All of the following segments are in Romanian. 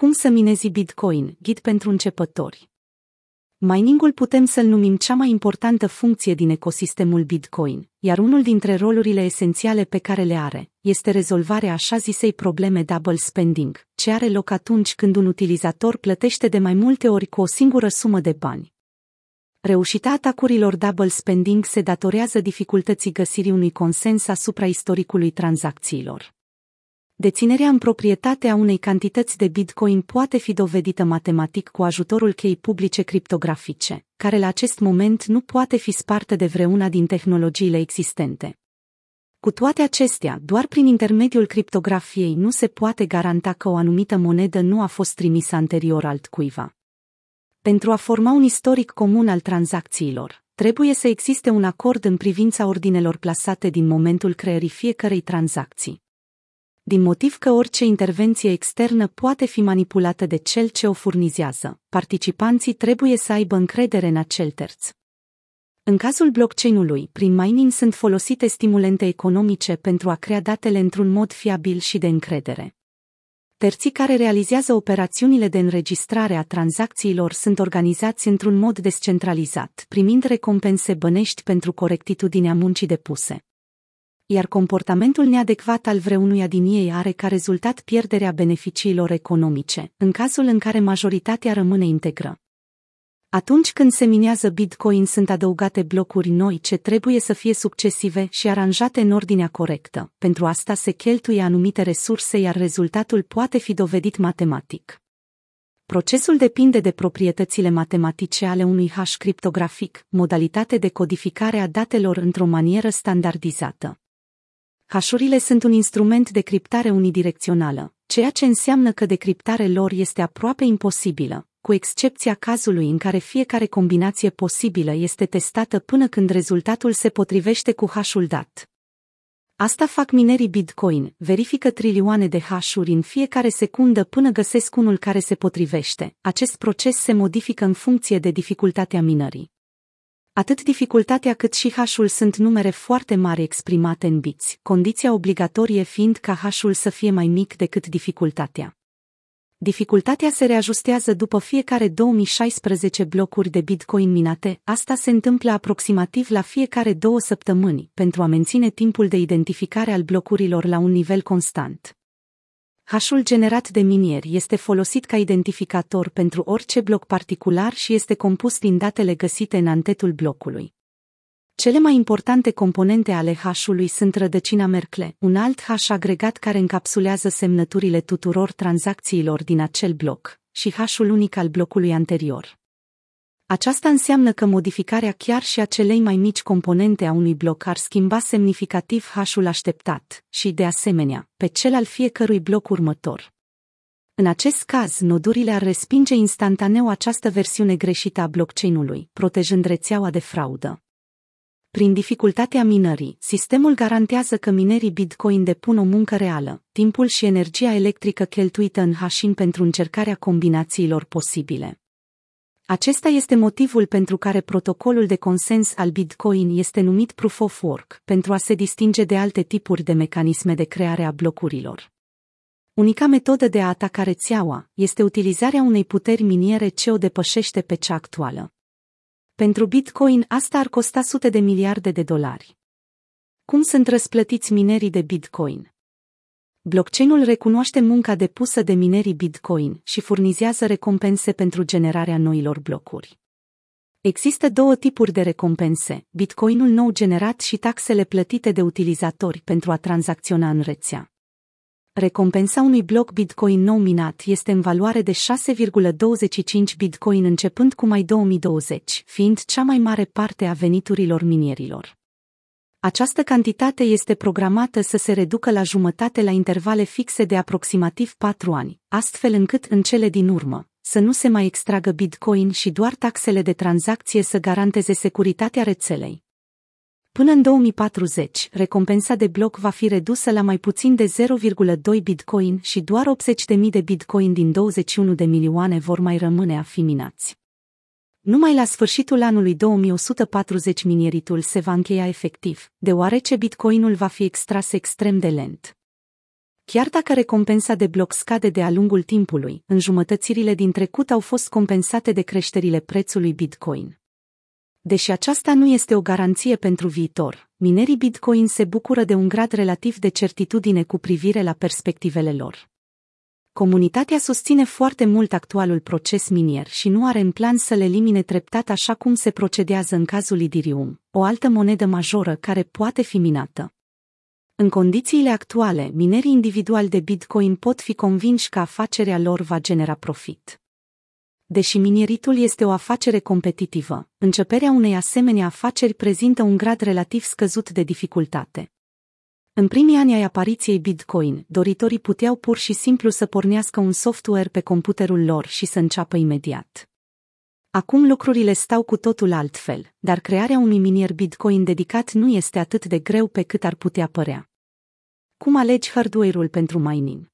Cum să minezi Bitcoin, ghid pentru începători. Miningul putem să-l numim cea mai importantă funcție din ecosistemul Bitcoin, iar unul dintre rolurile esențiale pe care le are este rezolvarea așa zisei probleme double spending, ce are loc atunci când un utilizator plătește de mai multe ori cu o singură sumă de bani. Reușita atacurilor double spending se datorează dificultății găsirii unui consens asupra istoricului tranzacțiilor. Deținerea în proprietate a unei cantități de bitcoin poate fi dovedită matematic cu ajutorul cheii publice criptografice, care la acest moment nu poate fi spartă de vreuna din tehnologiile existente. Cu toate acestea, doar prin intermediul criptografiei nu se poate garanta că o anumită monedă nu a fost trimisă anterior altcuiva. Pentru a forma un istoric comun al tranzacțiilor, trebuie să existe un acord în privința ordinelor plasate din momentul creării fiecărei tranzacții din motiv că orice intervenție externă poate fi manipulată de cel ce o furnizează. Participanții trebuie să aibă încredere în acel terț. În cazul blockchain-ului, prin mining sunt folosite stimulente economice pentru a crea datele într-un mod fiabil și de încredere. Terții care realizează operațiunile de înregistrare a tranzacțiilor sunt organizați într-un mod descentralizat, primind recompense bănești pentru corectitudinea muncii depuse iar comportamentul neadecvat al vreunuia din ei are ca rezultat pierderea beneficiilor economice, în cazul în care majoritatea rămâne integră. Atunci când se minează Bitcoin sunt adăugate blocuri noi ce trebuie să fie succesive și aranjate în ordinea corectă. Pentru asta se cheltuie anumite resurse, iar rezultatul poate fi dovedit matematic. Procesul depinde de proprietățile matematice ale unui hash criptografic, modalitate de codificare a datelor într-o manieră standardizată. Hașurile sunt un instrument de criptare unidirecțională, ceea ce înseamnă că decriptarea lor este aproape imposibilă, cu excepția cazului în care fiecare combinație posibilă este testată până când rezultatul se potrivește cu hașul dat. Asta fac minerii Bitcoin, verifică trilioane de hașuri în fiecare secundă până găsesc unul care se potrivește. Acest proces se modifică în funcție de dificultatea minării. Atât dificultatea cât și hașul sunt numere foarte mari exprimate în biți, condiția obligatorie fiind ca hașul să fie mai mic decât dificultatea. Dificultatea se reajustează după fiecare 2016 blocuri de Bitcoin minate, asta se întâmplă aproximativ la fiecare două săptămâni, pentru a menține timpul de identificare al blocurilor la un nivel constant. Hașul generat de minieri este folosit ca identificator pentru orice bloc particular și este compus din datele găsite în antetul blocului. Cele mai importante componente ale hașului sunt rădăcina Merkle, un alt hash agregat care încapsulează semnăturile tuturor tranzacțiilor din acel bloc, și hașul unic al blocului anterior. Aceasta înseamnă că modificarea chiar și a celei mai mici componente a unui bloc ar schimba semnificativ hașul așteptat și, de asemenea, pe cel al fiecărui bloc următor. În acest caz, nodurile ar respinge instantaneu această versiune greșită a blockchain-ului, protejând rețeaua de fraudă. Prin dificultatea minării, sistemul garantează că minerii Bitcoin depun o muncă reală, timpul și energia electrică cheltuită în hashing pentru încercarea combinațiilor posibile. Acesta este motivul pentru care protocolul de consens al Bitcoin este numit Proof of Work, pentru a se distinge de alte tipuri de mecanisme de creare a blocurilor. Unica metodă de a ataca rețeaua este utilizarea unei puteri miniere ce o depășește pe cea actuală. Pentru Bitcoin asta ar costa sute de miliarde de dolari. Cum sunt răsplătiți minerii de Bitcoin? Blockchain-ul recunoaște munca depusă de minerii Bitcoin și furnizează recompense pentru generarea noilor blocuri. Există două tipuri de recompense, Bitcoinul nou generat și taxele plătite de utilizatori pentru a tranzacționa în rețea. Recompensa unui bloc Bitcoin nou minat este în valoare de 6,25 Bitcoin începând cu mai 2020, fiind cea mai mare parte a veniturilor minierilor. Această cantitate este programată să se reducă la jumătate la intervale fixe de aproximativ 4 ani, astfel încât în cele din urmă să nu se mai extragă Bitcoin și doar taxele de tranzacție să garanteze securitatea rețelei. Până în 2040, recompensa de bloc va fi redusă la mai puțin de 0,2 Bitcoin și doar 80.000 de Bitcoin din 21 de milioane vor mai rămâne a fi minați. Numai la sfârșitul anului 2140 minieritul se va încheia efectiv, deoarece bitcoinul va fi extras extrem de lent. Chiar dacă recompensa de bloc scade de-a lungul timpului, înjumătățirile din trecut au fost compensate de creșterile prețului Bitcoin. Deși aceasta nu este o garanție pentru viitor, minerii Bitcoin se bucură de un grad relativ de certitudine cu privire la perspectivele lor. Comunitatea susține foarte mult actualul proces minier și nu are în plan să le elimine treptat așa cum se procedează în cazul Idirium, o altă monedă majoră care poate fi minată. În condițiile actuale, minerii individuali de Bitcoin pot fi convinși că afacerea lor va genera profit. Deși mineritul este o afacere competitivă, începerea unei asemenea afaceri prezintă un grad relativ scăzut de dificultate. În primii ani ai apariției Bitcoin, doritorii puteau pur și simplu să pornească un software pe computerul lor și să înceapă imediat. Acum lucrurile stau cu totul altfel, dar crearea unui minier Bitcoin dedicat nu este atât de greu pe cât ar putea părea. Cum alegi hardware-ul pentru mining?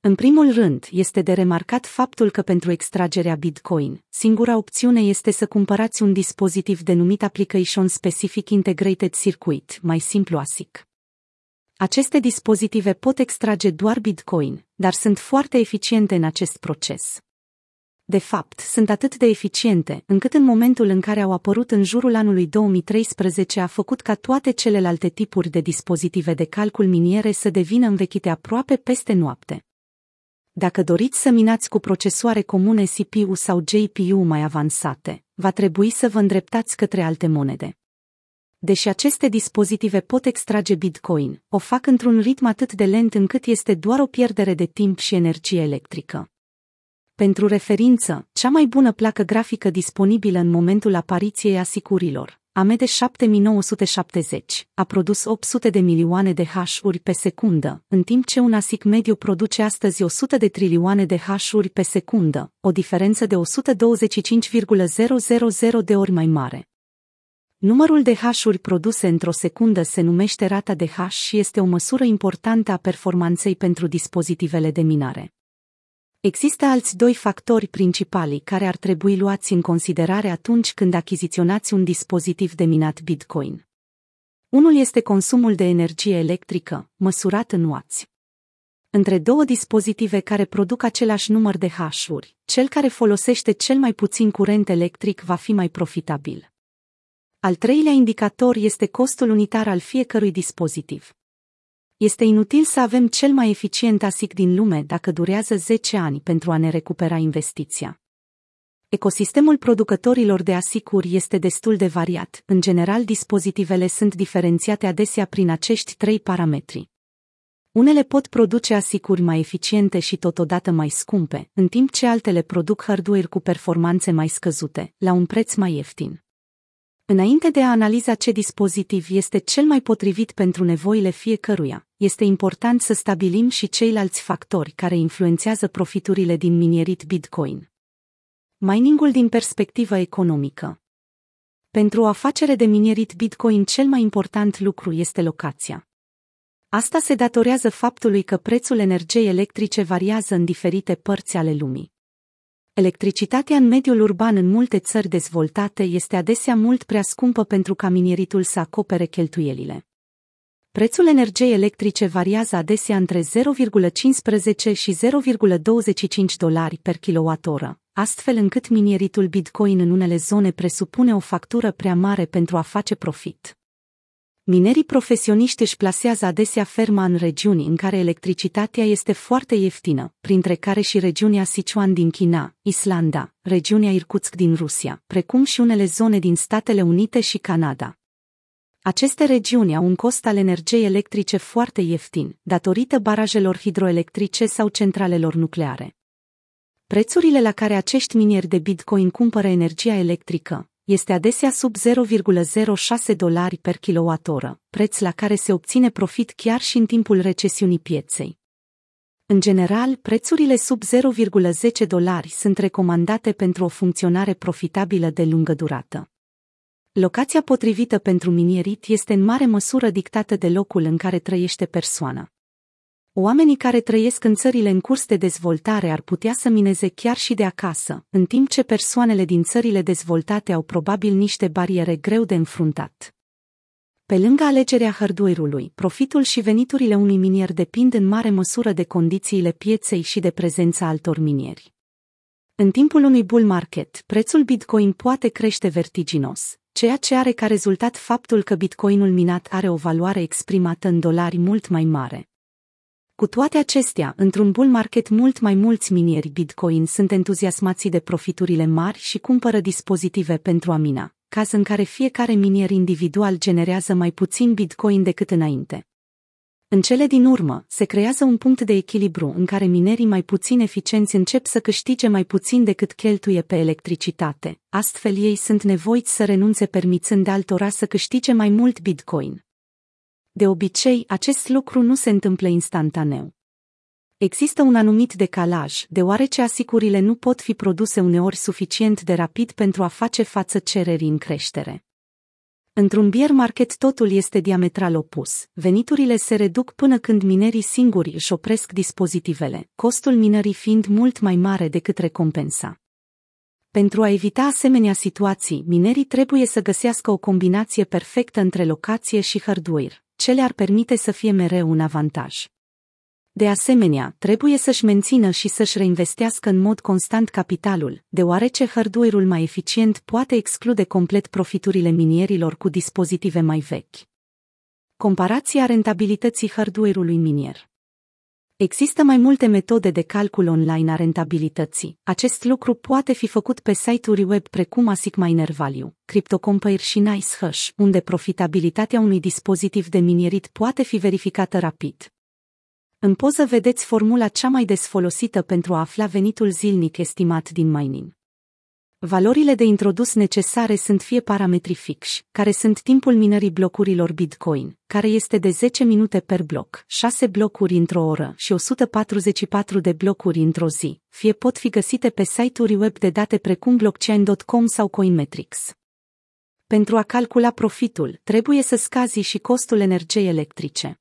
În primul rând, este de remarcat faptul că pentru extragerea Bitcoin, singura opțiune este să cumpărați un dispozitiv denumit Application Specific Integrated Circuit, mai simplu ASIC. Aceste dispozitive pot extrage doar Bitcoin, dar sunt foarte eficiente în acest proces. De fapt, sunt atât de eficiente, încât în momentul în care au apărut în jurul anului 2013 a făcut ca toate celelalte tipuri de dispozitive de calcul miniere să devină învechite aproape peste noapte. Dacă doriți să minați cu procesoare comune CPU sau GPU mai avansate, va trebui să vă îndreptați către alte monede. Deși aceste dispozitive pot extrage Bitcoin, o fac într-un ritm atât de lent încât este doar o pierdere de timp și energie electrică. Pentru referință, cea mai bună placă grafică disponibilă în momentul apariției asicurilor, AMD 7970, a produs 800 de milioane de hash-uri pe secundă, în timp ce un ASIC mediu produce astăzi 100 de trilioane de hash-uri pe secundă, o diferență de 125,000 de ori mai mare. Numărul de hash-uri produse într-o secundă se numește rata de hash și este o măsură importantă a performanței pentru dispozitivele de minare. Există alți doi factori principali care ar trebui luați în considerare atunci când achiziționați un dispozitiv de minat Bitcoin. Unul este consumul de energie electrică, măsurat în watts. Între două dispozitive care produc același număr de hash-uri, cel care folosește cel mai puțin curent electric va fi mai profitabil. Al treilea indicator este costul unitar al fiecărui dispozitiv. Este inutil să avem cel mai eficient ASIC din lume dacă durează 10 ani pentru a ne recupera investiția. Ecosistemul producătorilor de asicuri este destul de variat. În general, dispozitivele sunt diferențiate adesea prin acești trei parametri. Unele pot produce asicuri mai eficiente și totodată mai scumpe, în timp ce altele produc hardware cu performanțe mai scăzute, la un preț mai ieftin. Înainte de a analiza ce dispozitiv este cel mai potrivit pentru nevoile fiecăruia, este important să stabilim și ceilalți factori care influențează profiturile din minierit Bitcoin. Miningul din perspectivă economică. Pentru o afacere de minierit Bitcoin cel mai important lucru este locația. Asta se datorează faptului că prețul energiei electrice variază în diferite părți ale lumii. Electricitatea în mediul urban în multe țări dezvoltate este adesea mult prea scumpă pentru ca minieritul să acopere cheltuielile. Prețul energiei electrice variază adesea între 0,15 și 0,25 dolari per kilowattoră, astfel încât minieritul Bitcoin în unele zone presupune o factură prea mare pentru a face profit. Minerii profesioniști își plasează adesea ferma în regiuni în care electricitatea este foarte ieftină, printre care și regiunea Sichuan din China, Islanda, regiunea Irkutsk din Rusia, precum și unele zone din Statele Unite și Canada. Aceste regiuni au un cost al energiei electrice foarte ieftin, datorită barajelor hidroelectrice sau centralelor nucleare. Prețurile la care acești minieri de Bitcoin cumpără energia electrică, este adesea sub 0,06 dolari per kilowattoră, preț la care se obține profit chiar și în timpul recesiunii pieței. În general, prețurile sub 0,10 dolari sunt recomandate pentru o funcționare profitabilă de lungă durată. Locația potrivită pentru minierit este în mare măsură dictată de locul în care trăiește persoana. Oamenii care trăiesc în țările în curs de dezvoltare ar putea să mineze chiar și de acasă, în timp ce persoanele din țările dezvoltate au probabil niște bariere greu de înfruntat. Pe lângă alegerea hardware-ului, profitul și veniturile unui minier depind în mare măsură de condițiile pieței și de prezența altor minieri. În timpul unui bull market, prețul Bitcoin poate crește vertiginos, ceea ce are ca rezultat faptul că Bitcoinul minat are o valoare exprimată în dolari mult mai mare. Cu toate acestea, într-un bull market mult mai mulți minieri Bitcoin sunt entuziasmați de profiturile mari și cumpără dispozitive pentru a mina, caz în care fiecare minier individual generează mai puțin Bitcoin decât înainte. În cele din urmă, se creează un punct de echilibru în care minerii mai puțin eficienți încep să câștige mai puțin decât cheltuie pe electricitate, astfel ei sunt nevoiți să renunțe permițând altora să câștige mai mult bitcoin. De obicei, acest lucru nu se întâmplă instantaneu. Există un anumit decalaj, deoarece asigurile nu pot fi produse uneori suficient de rapid pentru a face față cererii în creștere. Într-un bear market totul este diametral opus. Veniturile se reduc până când minerii singuri își opresc dispozitivele, costul minării fiind mult mai mare decât recompensa. Pentru a evita asemenea situații, minerii trebuie să găsească o combinație perfectă între locație și hardware. Ce le-ar permite să fie mereu un avantaj. De asemenea, trebuie să-și mențină și să-și reinvestească în mod constant capitalul, deoarece hardware-ul mai eficient poate exclude complet profiturile minierilor cu dispozitive mai vechi. Comparația rentabilității hardware-ului minier Există mai multe metode de calcul online a rentabilității. Acest lucru poate fi făcut pe site-uri web precum ASIC Miner Value, CryptoCompare și NiceHash, unde profitabilitatea unui dispozitiv de minierit poate fi verificată rapid. În poză vedeți formula cea mai des folosită pentru a afla venitul zilnic estimat din mining. Valorile de introdus necesare sunt fie parametri fixi, care sunt timpul minării blocurilor Bitcoin, care este de 10 minute per bloc, 6 blocuri într-o oră și 144 de blocuri într-o zi, fie pot fi găsite pe site-uri web de date precum blockchain.com sau Coinmetrics. Pentru a calcula profitul, trebuie să scazi și costul energiei electrice.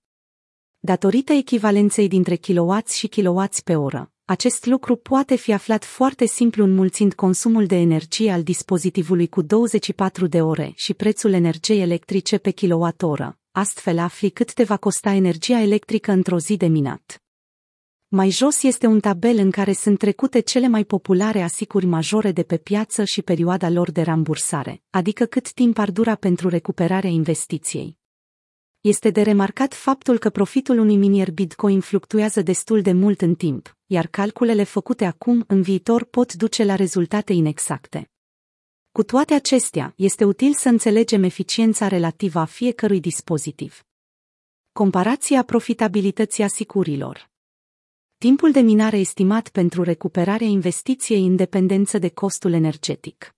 Datorită echivalenței dintre kilowatts și kilowatts pe oră, acest lucru poate fi aflat foarte simplu înmulțind consumul de energie al dispozitivului cu 24 de ore și prețul energiei electrice pe kilowattoră. Astfel afli cât te va costa energia electrică într-o zi de minat. Mai jos este un tabel în care sunt trecute cele mai populare asiguri majore de pe piață și perioada lor de rambursare, adică cât timp ar dura pentru recuperarea investiției. Este de remarcat faptul că profitul unui minier Bitcoin fluctuează destul de mult în timp, iar calculele făcute acum în viitor pot duce la rezultate inexacte. Cu toate acestea, este util să înțelegem eficiența relativă a fiecărui dispozitiv. Comparația profitabilității asigurilor. Timpul de minare estimat pentru recuperarea investiției în dependență de costul energetic.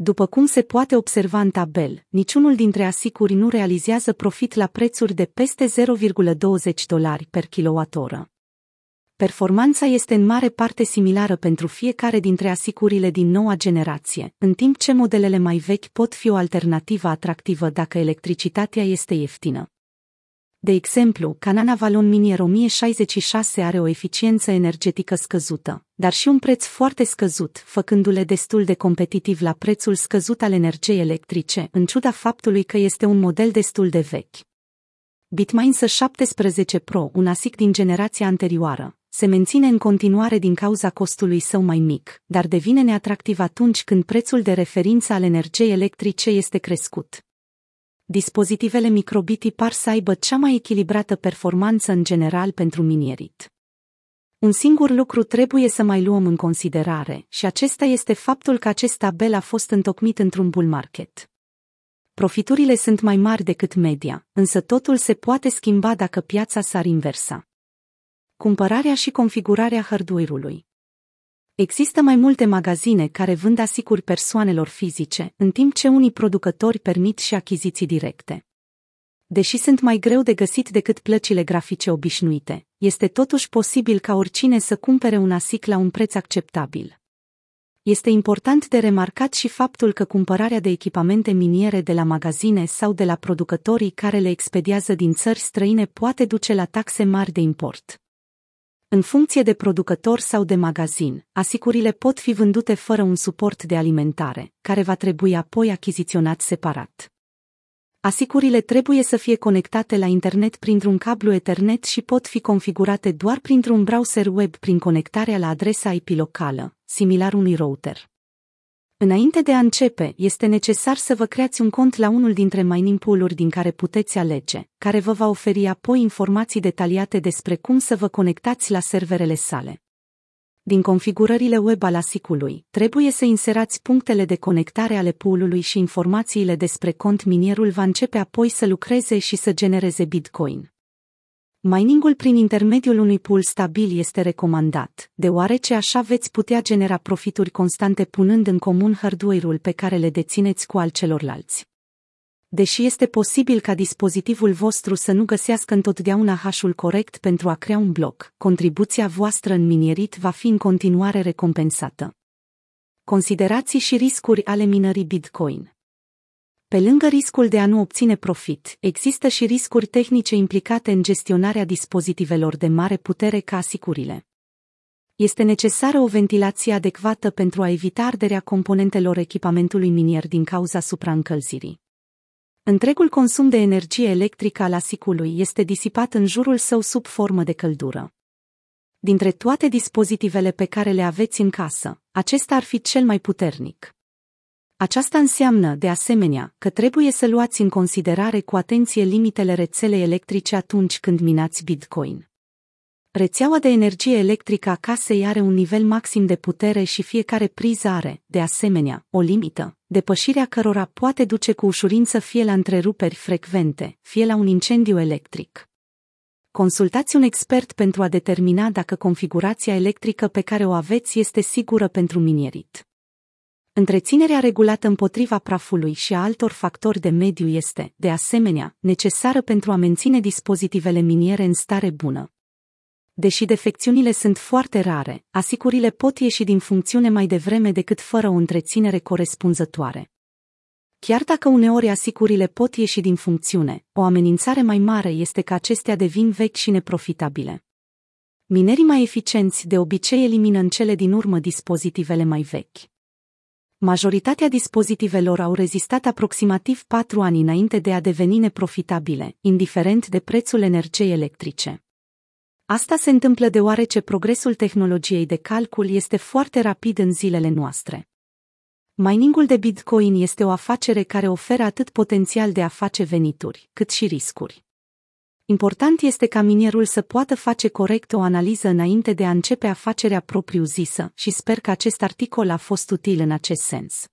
După cum se poate observa în tabel, niciunul dintre asiguri nu realizează profit la prețuri de peste 0,20 dolari per kilowattoră. Performanța este în mare parte similară pentru fiecare dintre asigurile din noua generație, în timp ce modelele mai vechi pot fi o alternativă atractivă dacă electricitatea este ieftină. De exemplu, Canana Valon Minier 1066 are o eficiență energetică scăzută, dar și un preț foarte scăzut, făcându-le destul de competitiv la prețul scăzut al energiei electrice, în ciuda faptului că este un model destul de vechi. Bitmain 17 Pro, un ASIC din generația anterioară, se menține în continuare din cauza costului său mai mic, dar devine neatractiv atunci când prețul de referință al energiei electrice este crescut. Dispozitivele microbiti par să aibă cea mai echilibrată performanță în general pentru minierit. Un singur lucru trebuie să mai luăm în considerare, și acesta este faptul că acest tabel a fost întocmit într-un bull market. Profiturile sunt mai mari decât media, însă totul se poate schimba dacă piața s-ar inversa. Cumpărarea și configurarea hardware-ului Există mai multe magazine care vând asiguri persoanelor fizice, în timp ce unii producători permit și achiziții directe. Deși sunt mai greu de găsit decât plăcile grafice obișnuite, este totuși posibil ca oricine să cumpere un ASIC la un preț acceptabil. Este important de remarcat și faptul că cumpărarea de echipamente miniere de la magazine sau de la producătorii care le expediază din țări străine poate duce la taxe mari de import. În funcție de producător sau de magazin, asigurile pot fi vândute fără un suport de alimentare, care va trebui apoi achiziționat separat. Asicurile trebuie să fie conectate la internet printr-un cablu Ethernet și pot fi configurate doar printr-un browser web prin conectarea la adresa IP locală, similar unui router. Înainte de a începe, este necesar să vă creați un cont la unul dintre mining pool-uri din care puteți alege, care vă va oferi apoi informații detaliate despre cum să vă conectați la serverele sale. Din configurările web al ASIC-ului, trebuie să inserați punctele de conectare ale pool-ului și informațiile despre cont minierul va începe apoi să lucreze și să genereze Bitcoin. Miningul prin intermediul unui pool stabil este recomandat, deoarece așa veți putea genera profituri constante punând în comun hardware-ul pe care le dețineți cu al celorlalți. Deși este posibil ca dispozitivul vostru să nu găsească întotdeauna hașul corect pentru a crea un bloc, contribuția voastră în minierit va fi în continuare recompensată. Considerații și riscuri ale minării Bitcoin pe lângă riscul de a nu obține profit, există și riscuri tehnice implicate în gestionarea dispozitivelor de mare putere ca asicurile. Este necesară o ventilație adecvată pentru a evita arderea componentelor echipamentului minier din cauza supraîncălzirii. Întregul consum de energie electrică al asicului este disipat în jurul său sub formă de căldură. Dintre toate dispozitivele pe care le aveți în casă, acesta ar fi cel mai puternic. Aceasta înseamnă, de asemenea, că trebuie să luați în considerare cu atenție limitele rețelei electrice atunci când minați Bitcoin. Rețeaua de energie electrică a casei are un nivel maxim de putere și fiecare priză are, de asemenea, o limită, depășirea cărora poate duce cu ușurință fie la întreruperi frecvente, fie la un incendiu electric. Consultați un expert pentru a determina dacă configurația electrică pe care o aveți este sigură pentru minierit. Întreținerea regulată împotriva prafului și a altor factori de mediu este, de asemenea, necesară pentru a menține dispozitivele miniere în stare bună. Deși defecțiunile sunt foarte rare, asicurile pot ieși din funcțiune mai devreme decât fără o întreținere corespunzătoare. Chiar dacă uneori asicurile pot ieși din funcțiune, o amenințare mai mare este că acestea devin vechi și neprofitabile. Minerii mai eficienți de obicei elimină în cele din urmă dispozitivele mai vechi. Majoritatea dispozitivelor au rezistat aproximativ patru ani înainte de a deveni neprofitabile, indiferent de prețul energiei electrice. Asta se întâmplă deoarece progresul tehnologiei de calcul este foarte rapid în zilele noastre. Miningul de Bitcoin este o afacere care oferă atât potențial de a face venituri, cât și riscuri. Important este ca minierul să poată face corect o analiză înainte de a începe afacerea propriu-zisă și sper că acest articol a fost util în acest sens.